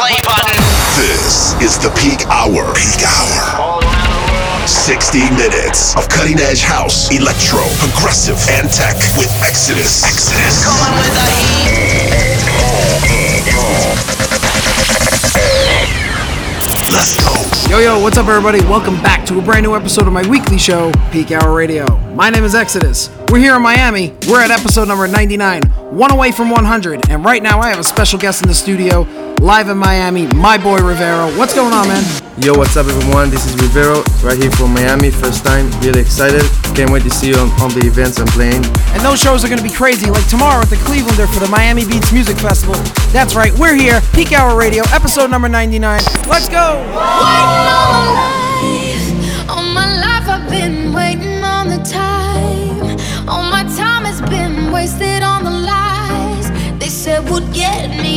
play button. This is the peak hour. Peak hour. 60 minutes of cutting edge house, electro, progressive, and tech with Exodus. Exodus. Coming with the heat. Let's go. Yo, yo, what's up, everybody? Welcome back to a brand new episode of my weekly show, Peak Hour Radio. My name is Exodus. We're here in Miami. We're at episode number 99, one away from 100. And right now, I have a special guest in the studio, live in Miami, my boy Rivero. What's going on, man? Yo, what's up, everyone? This is Rivero, right here from Miami. First time, really excited. Can't wait to see you on, on the events I'm playing. And those shows are going to be crazy, like tomorrow at the Clevelander for the Miami Beats Music Festival. That's right, we're here, Peak Hour Radio, episode number 99. Let's go! Waiting all my life, all my life I've been waiting on the time. All my time has been wasted on the lies they said would get me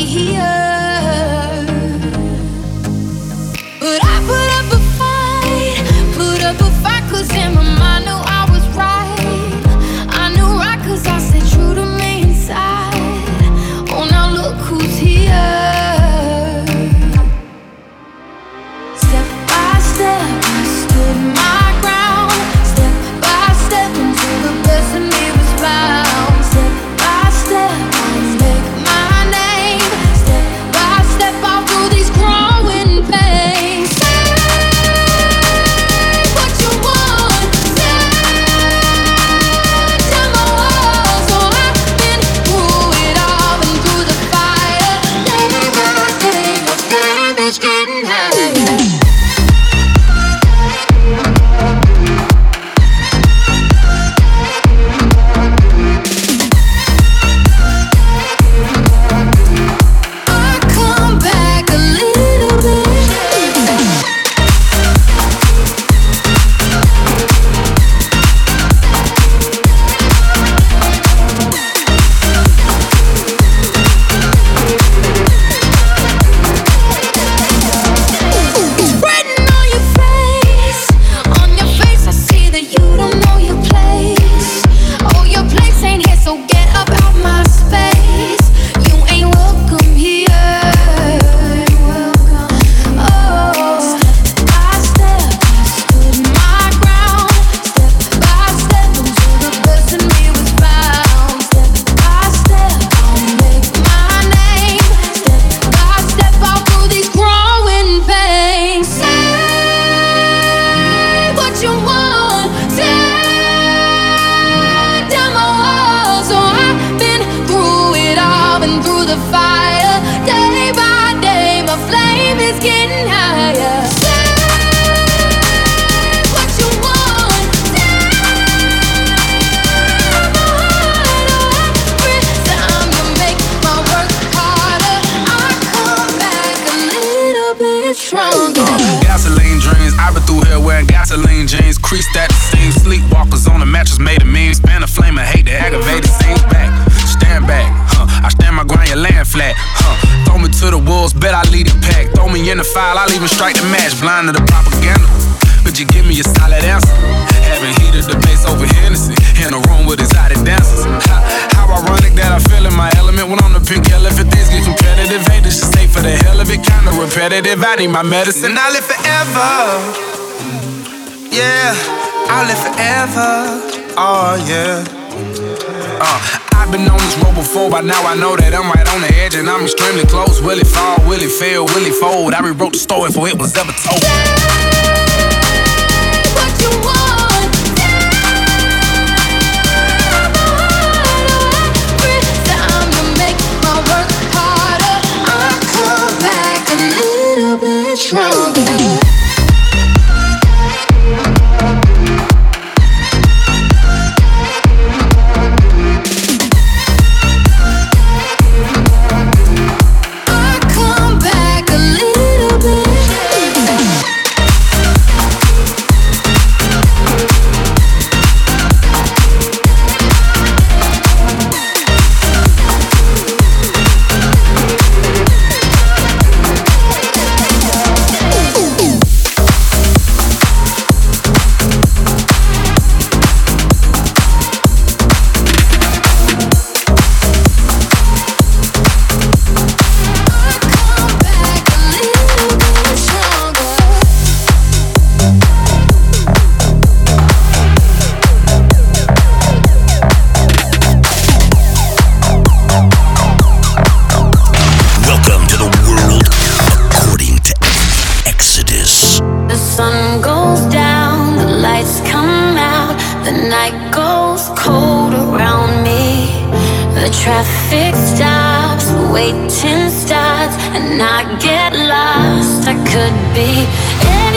repetitive. I need my medicine. I live forever. Yeah, I live forever. Oh yeah. Uh, I've been on this road before, but now I know that I'm right on the edge and I'm extremely close. Will it fall? Will it fail? Will it fold? I rewrote the story before it was ever told. Say what you want. Little traffic stops, waiting starts, and I get lost. I could be.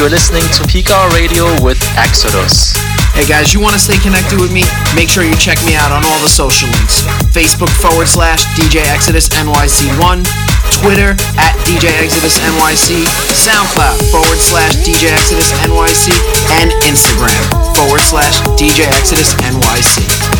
You're listening to Peak Hour Radio with Exodus. Hey guys, you want to stay connected with me? Make sure you check me out on all the social links Facebook forward slash DJ Exodus NYC1, Twitter at DJ Exodus NYC, SoundCloud forward slash DJ Exodus NYC, and Instagram forward slash DJ Exodus NYC.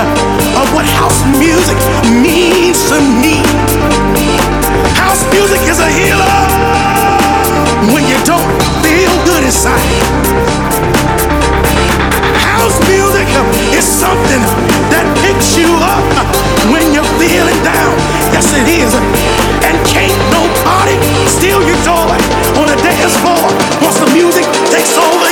of what house music means to me. House music is a healer when you don't feel good inside. House music uh, is something that picks you up when you're feeling down. Yes, it is. And can't nobody steal your joy on the dance floor once the music takes over.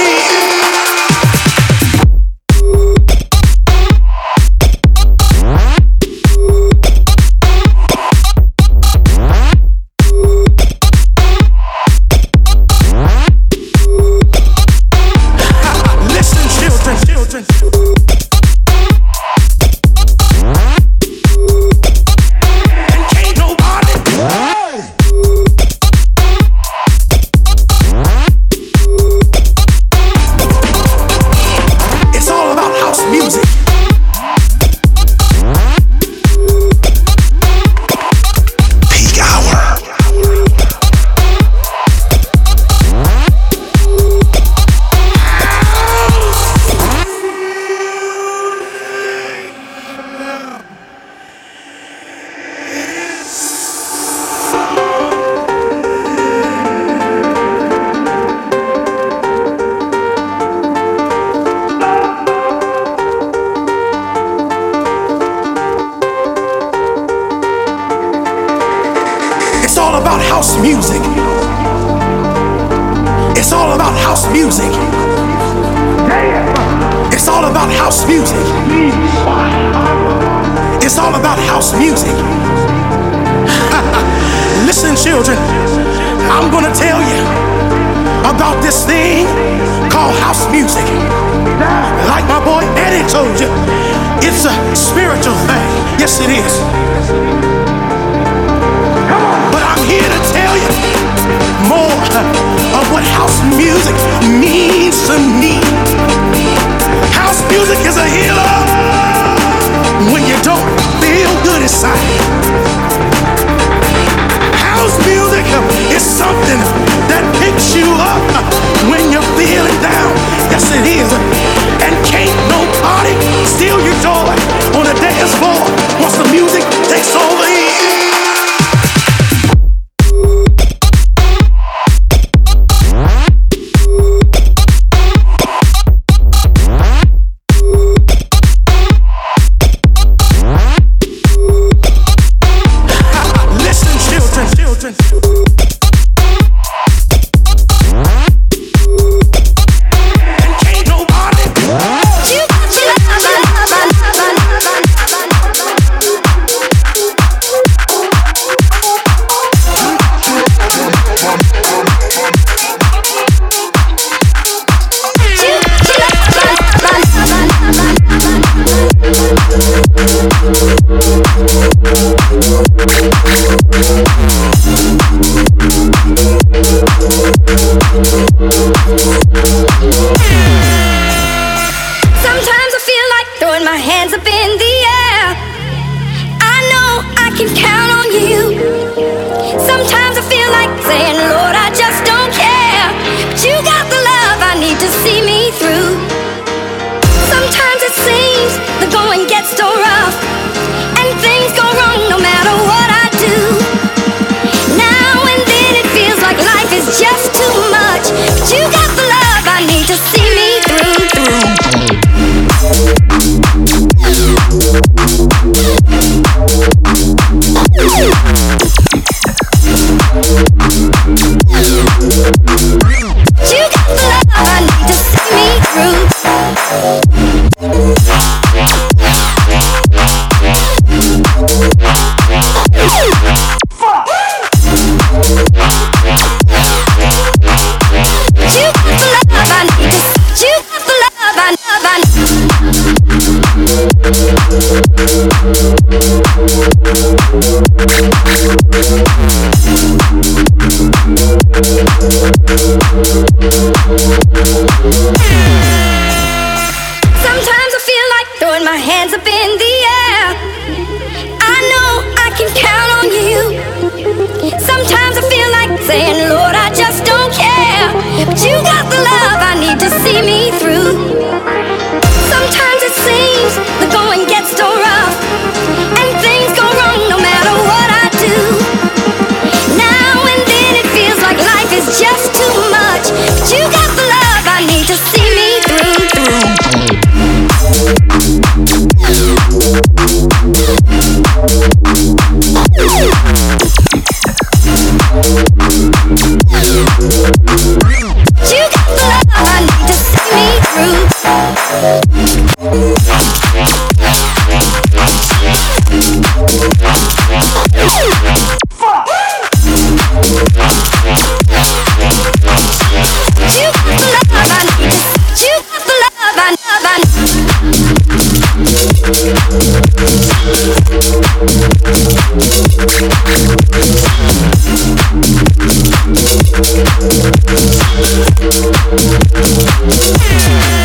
Peak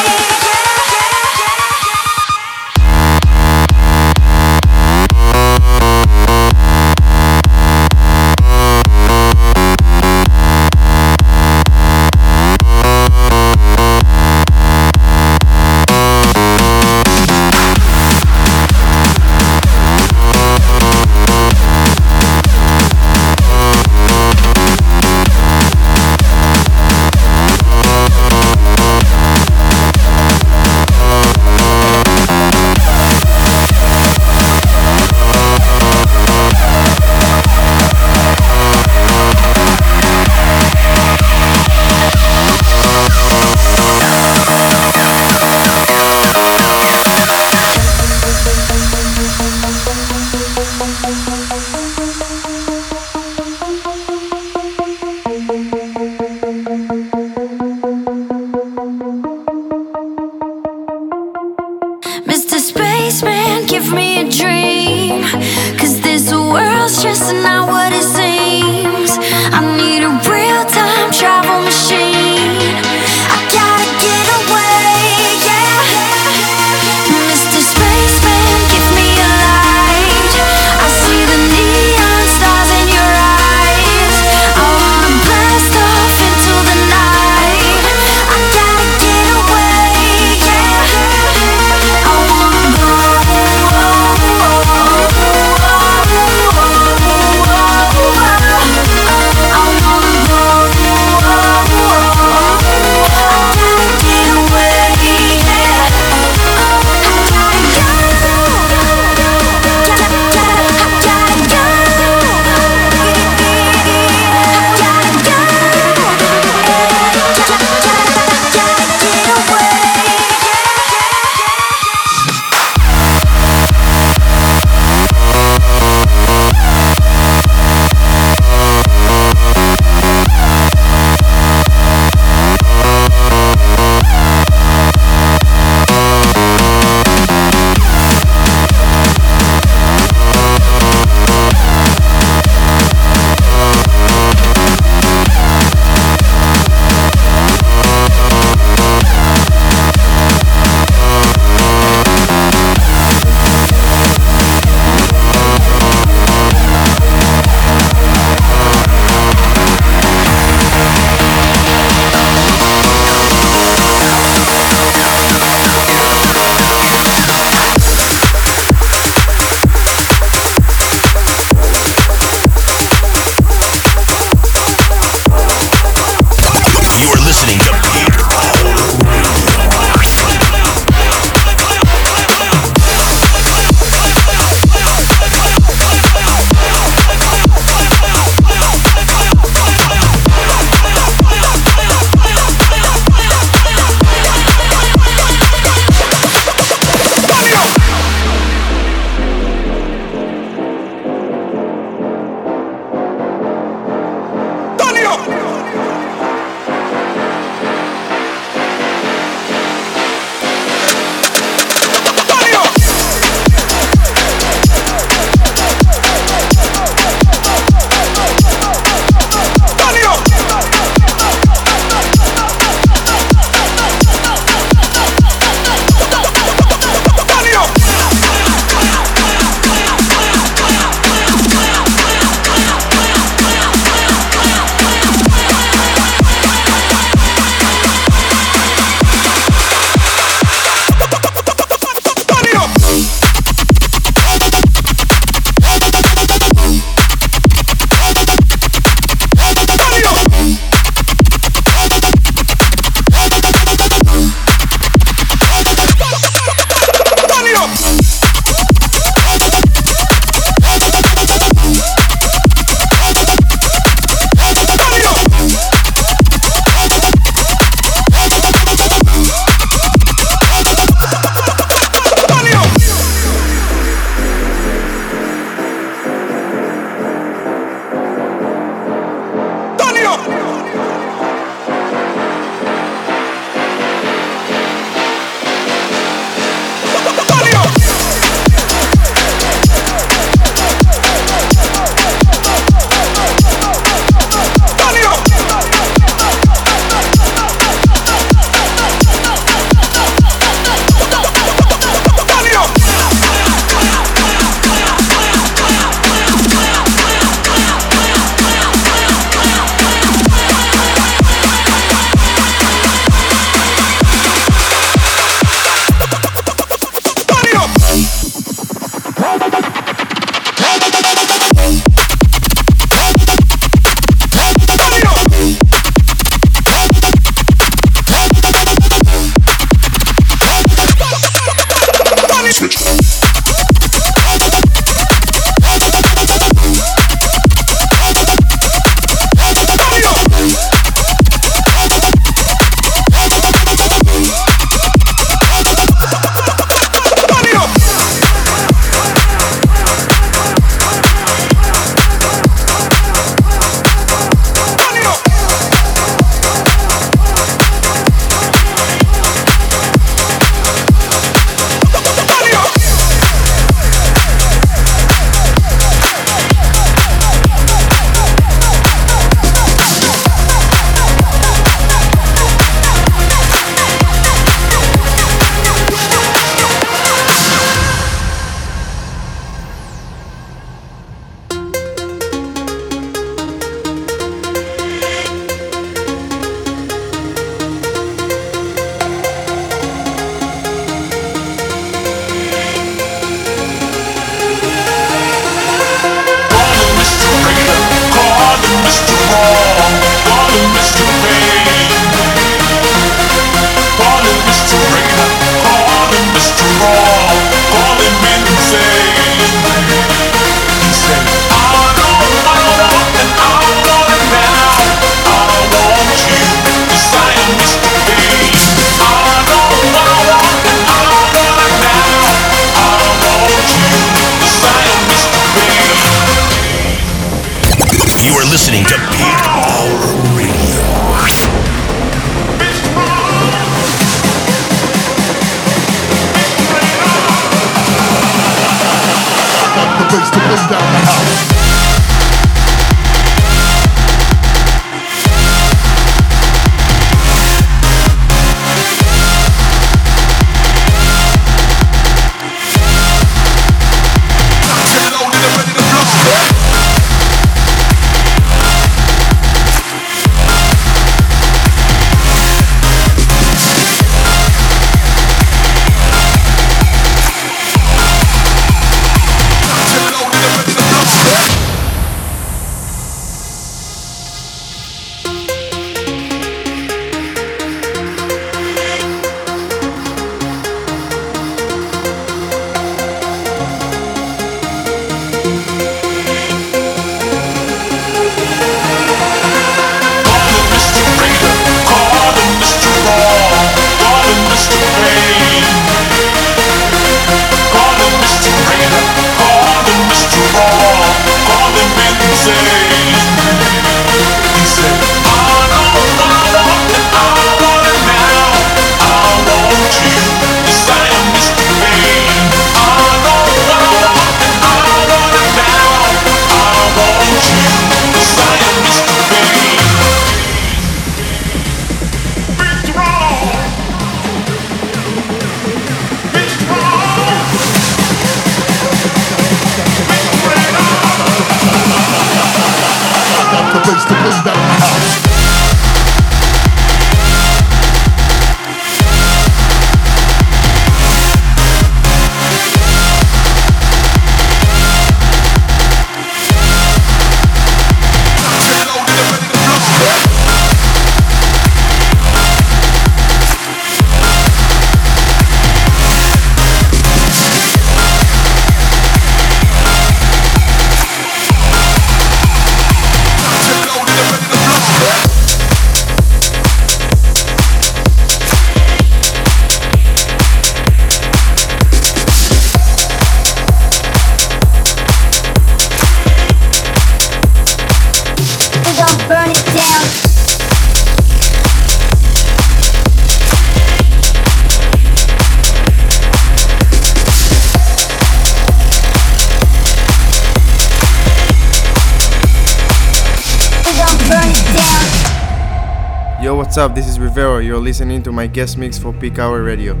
what's up? This is Rivero. You're listening to my guest mix for Peak Hour Radio. We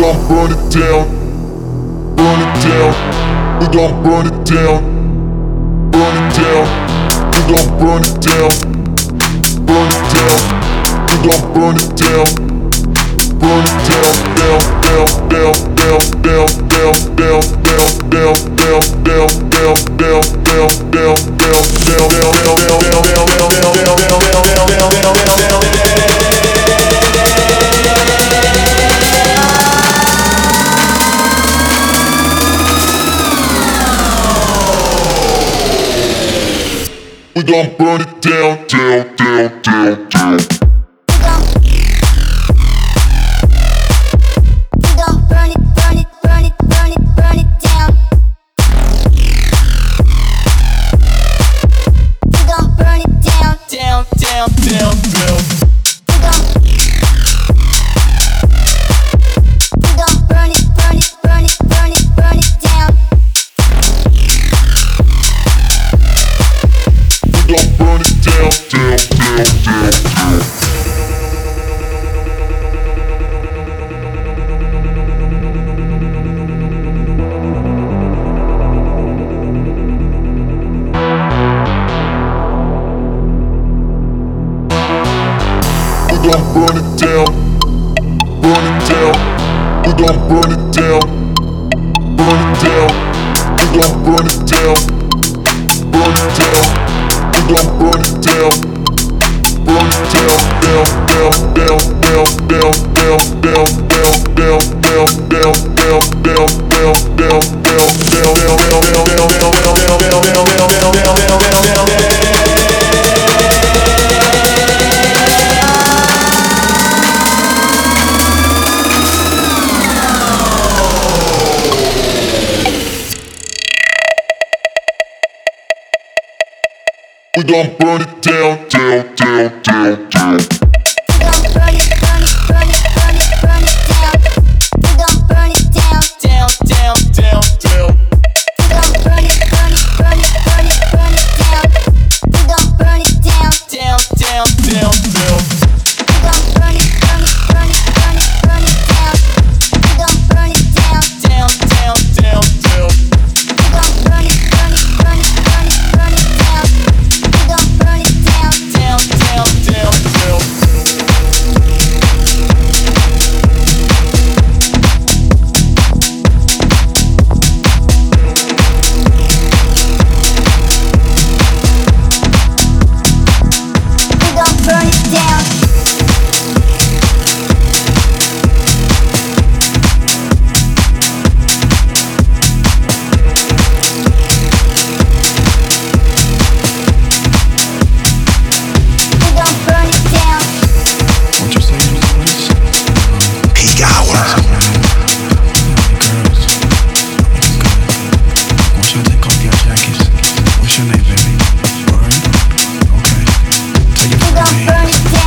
gon' burn it down, burn it down. We gon' burn it down, burn it down. We gon' burn it down, burn it down. We gon' burn it down, We gon' burn it down, down, down, down. Gon' burn it down, gon' burn it down, down, down, down, down.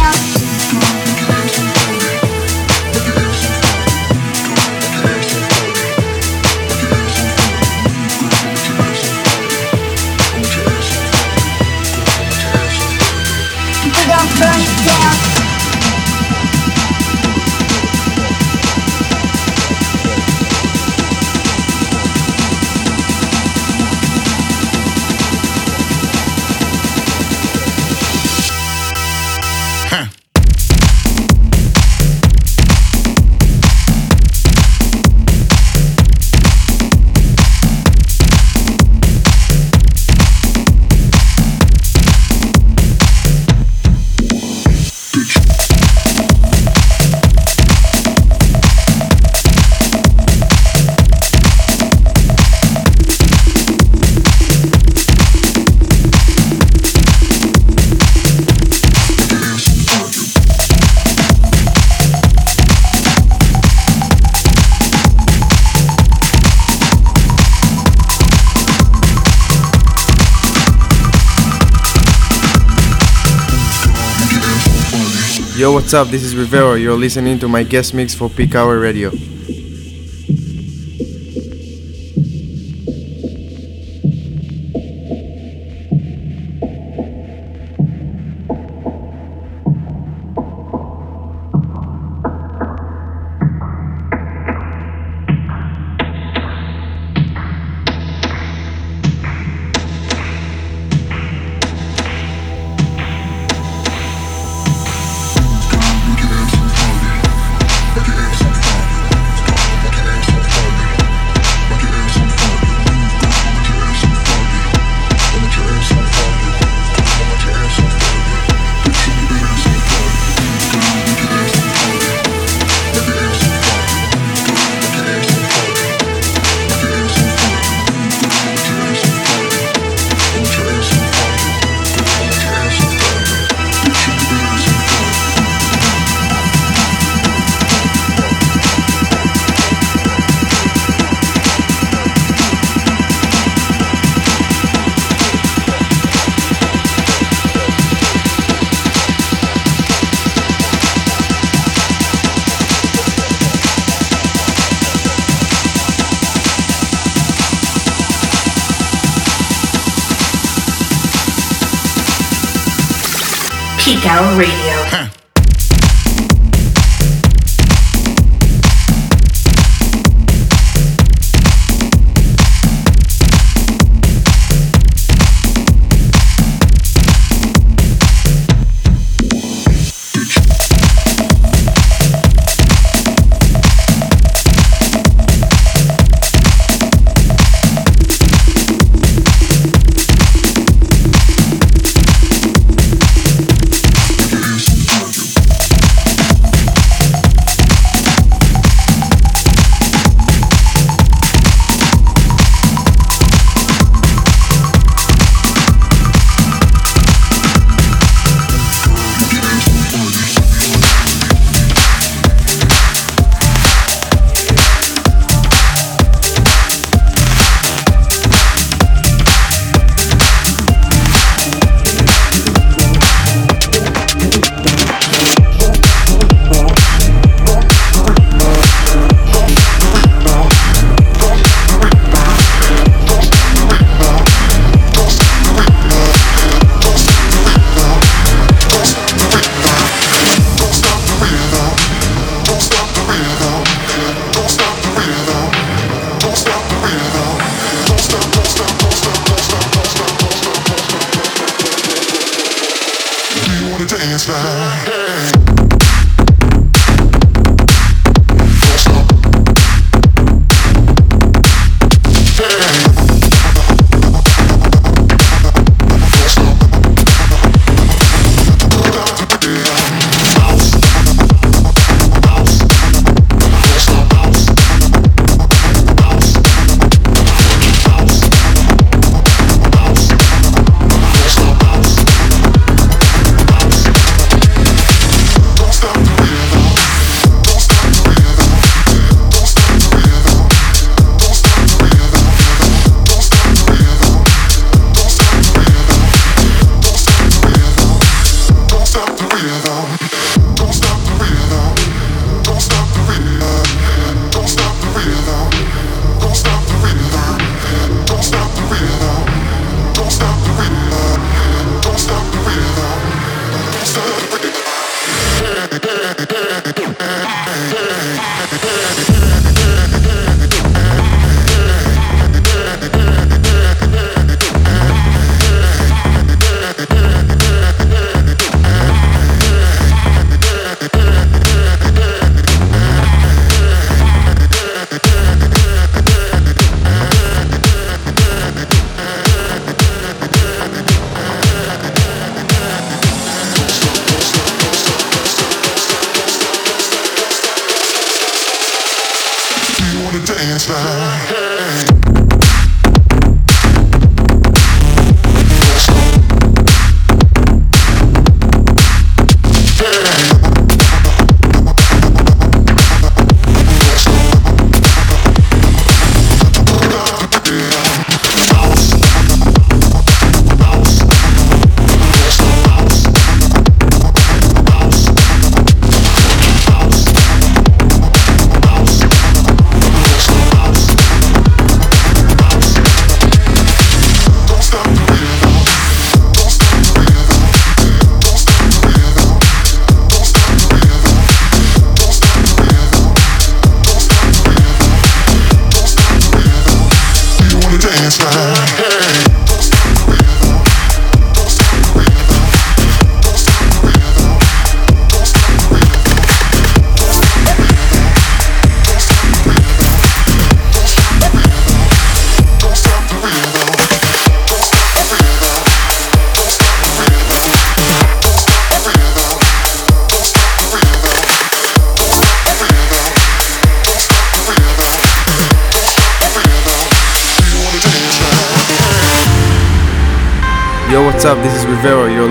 Burn Yo, what's up? This is Rivero. You're listening to my guest mix for Peak Hour Radio.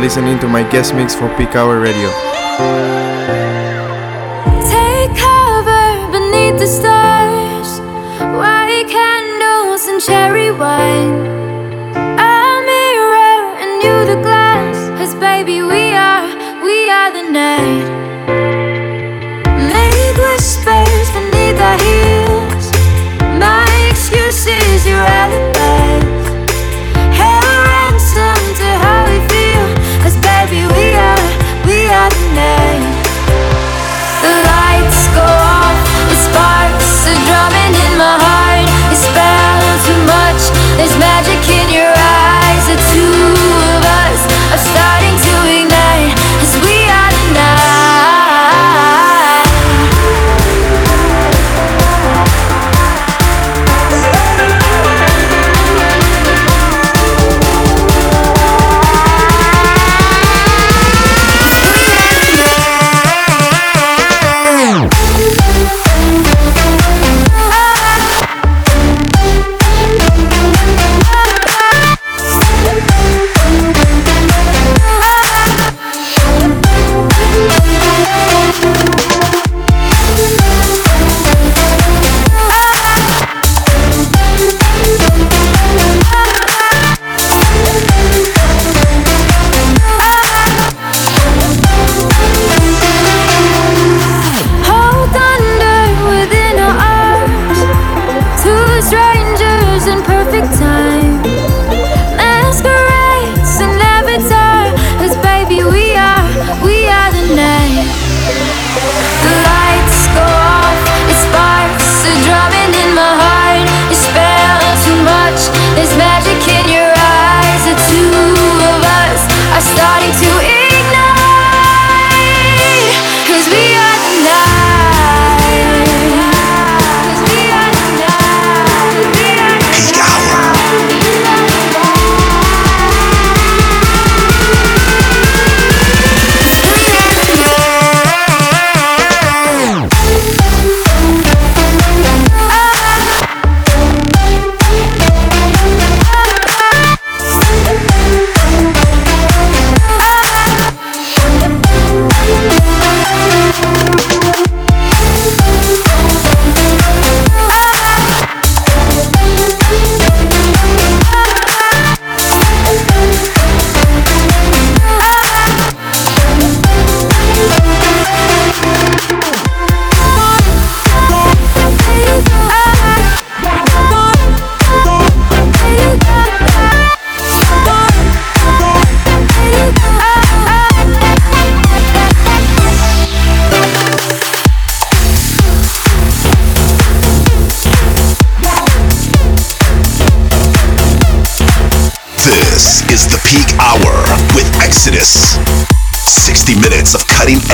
listening to my guest mix for Peak Hour Radio. Take cover beneath the stars.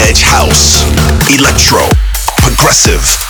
Edge house, electro, progressive.